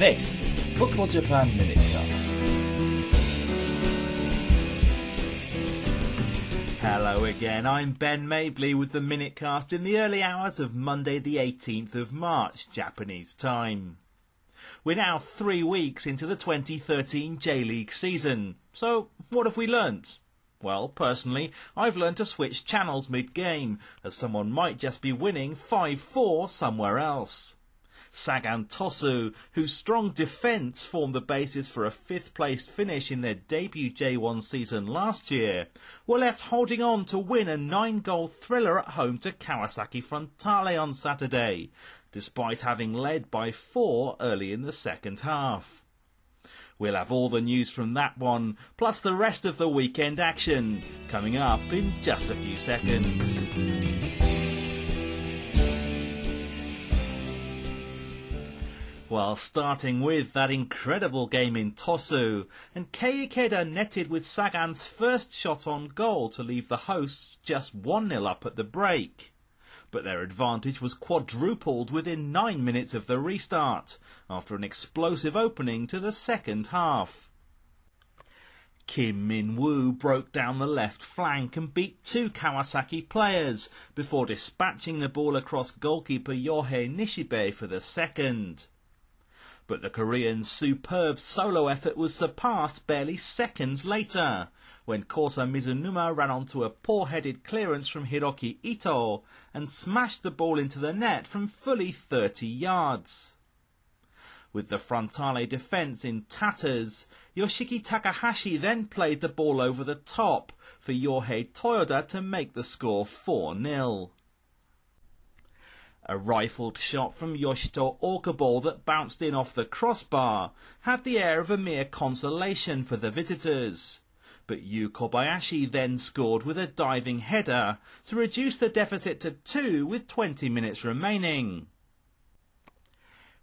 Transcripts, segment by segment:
This is the Football Japan Minutecast. Hello again, I'm Ben Mabley with the Minutecast in the early hours of Monday the 18th of March, Japanese time. We're now three weeks into the 2013 J-League season, so what have we learnt? Well, personally, I've learned to switch channels mid-game, as someone might just be winning 5-4 somewhere else. Sagan Tosu, whose strong defence formed the basis for a fifth placed finish in their debut J1 season last year, were left holding on to win a nine goal thriller at home to Kawasaki Frontale on Saturday, despite having led by four early in the second half. We'll have all the news from that one, plus the rest of the weekend action, coming up in just a few seconds. Well, starting with that incredible game in Tosu, and Kei netted with Sagan's first shot on goal to leave the hosts just 1-0 up at the break. But their advantage was quadrupled within 9 minutes of the restart, after an explosive opening to the second half. Kim Min Woo broke down the left flank and beat two Kawasaki players before dispatching the ball across goalkeeper Yohei Nishibe for the second. But the Korean's superb solo effort was surpassed barely seconds later, when Kota Mizunuma ran onto a poor-headed clearance from Hiroki Ito and smashed the ball into the net from fully 30 yards. With the Frontale defence in tatters, Yoshiki Takahashi then played the ball over the top for Yohei Toyoda to make the score 4-0. A rifled shot from Yoshito Okubo that bounced in off the crossbar had the air of a mere consolation for the visitors. But Yu Kobayashi then scored with a diving header to reduce the deficit to two with 20 minutes remaining.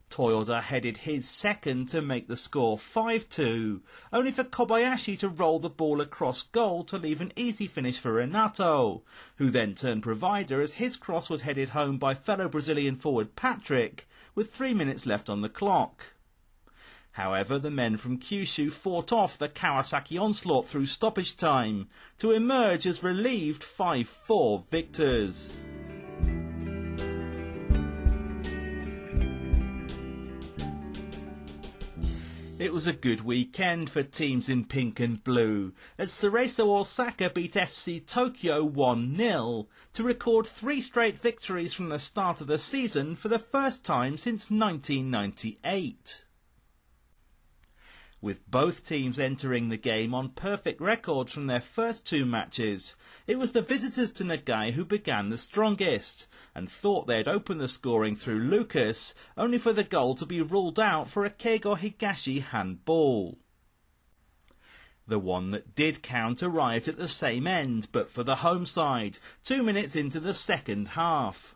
Toyoda headed his second to make the score 5-2, only for Kobayashi to roll the ball across goal to leave an easy finish for Renato, who then turned provider as his cross was headed home by fellow Brazilian forward Patrick, with three minutes left on the clock. However, the men from Kyushu fought off the Kawasaki onslaught through stoppage time to emerge as relieved 5-4 victors. It was a good weekend for teams in pink and blue as Cerezo Osaka beat FC Tokyo 1-0 to record three straight victories from the start of the season for the first time since 1998 with both teams entering the game on perfect records from their first two matches. It was the visitors to Nagai who began the strongest, and thought they'd open the scoring through Lucas, only for the goal to be ruled out for a Keigo Higashi handball. The one that did count arrived at the same end, but for the home side, two minutes into the second half.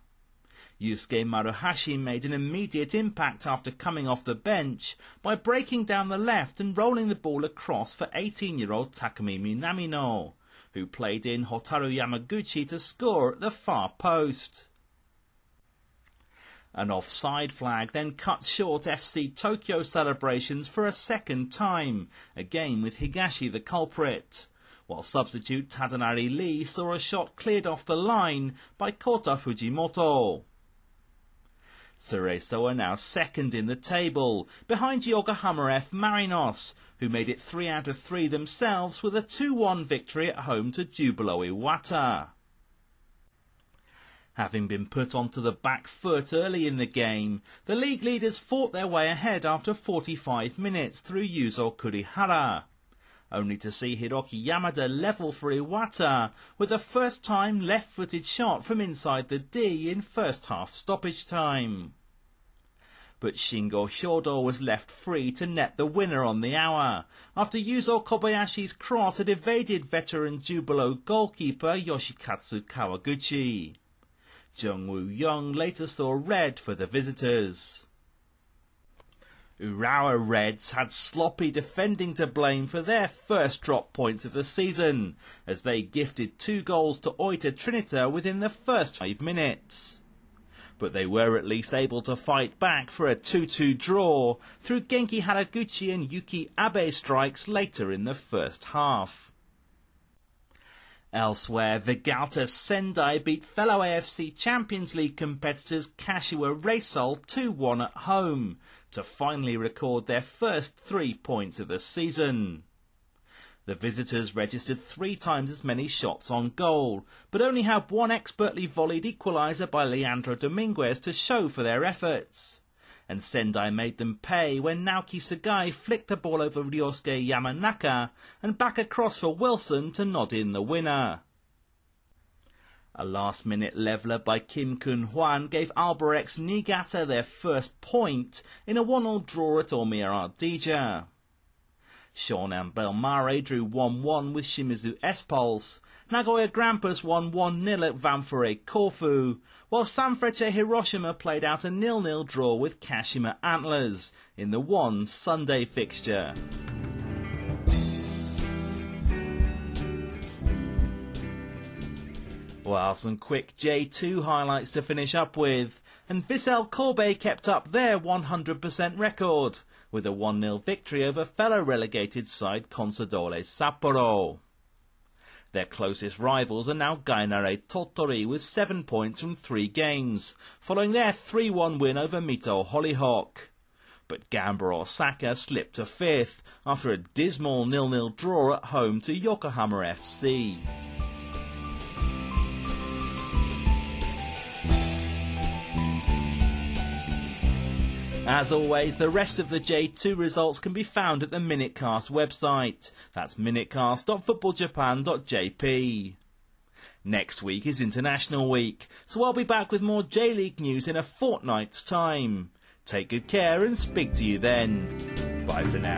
Yusuke Maruhashi made an immediate impact after coming off the bench by breaking down the left and rolling the ball across for 18-year-old Takumi Minamino, who played in Hotaru Yamaguchi to score at the far post. An offside flag then cut short FC Tokyo celebrations for a second time, again with Higashi the culprit while substitute Tadanari Lee saw a shot cleared off the line by Kota Fujimoto. Cerezo are now second in the table, behind Yokohama F. Marinos, who made it 3 out of 3 themselves with a 2-1 victory at home to Jubilo Iwata. Having been put onto the back foot early in the game, the league leaders fought their way ahead after 45 minutes through Yuzo Kurihara only to see Hiroki Yamada level for Iwata with a first time left footed shot from inside the D in first half stoppage time. But Shingo Hyodo was left free to net the winner on the hour, after Yuzo Kobayashi's cross had evaded veteran Jubilo goalkeeper Yoshikatsu Kawaguchi. Jung Woo Young later saw red for the visitors. Urawa Reds had sloppy defending to blame for their first drop points of the season, as they gifted two goals to Oita Trinita within the first five minutes. but they were at least able to fight back for a 2-2 draw through Genki Haraguchi and Yuki Abe strikes later in the first half. Elsewhere, Vegalta Sendai beat fellow AFC Champions League competitors Kashiwa Reysol 2-1 at home to finally record their first three points of the season. The visitors registered three times as many shots on goal, but only had one expertly volleyed equaliser by Leandro Dominguez to show for their efforts. And Sendai made them pay when Naoki Sugai flicked the ball over Ryosuke Yamanaka and back across for Wilson to nod in the winner. A last minute leveller by Kim Kun Hwan gave Albirex Niigata their first point in a 1 0 draw at Omiya Ardija. Shonan Bellmare drew 1-1 with Shimizu S-Pulse. Nagoya Grampus won 1-0 at Ventforet Kofu, while Sanfrecce Hiroshima played out a 0-0 draw with Kashima Antlers in the one Sunday fixture. Well, some quick J2 highlights to finish up with. And Vissel Kobe kept up their 100% record with a 1-0 victory over fellow relegated side Consadole Sapporo. Their closest rivals are now Gainare Tottori with 7 points from 3 games, following their 3-1 win over Mito Hollyhock. But Gamba Osaka slipped to 5th after a dismal 0-0 draw at home to Yokohama FC. As always, the rest of the J2 results can be found at the Minutecast website. That's minutecast.footballjapan.jp. Next week is International Week, so I'll be back with more J League news in a fortnight's time. Take good care and speak to you then. Bye for now.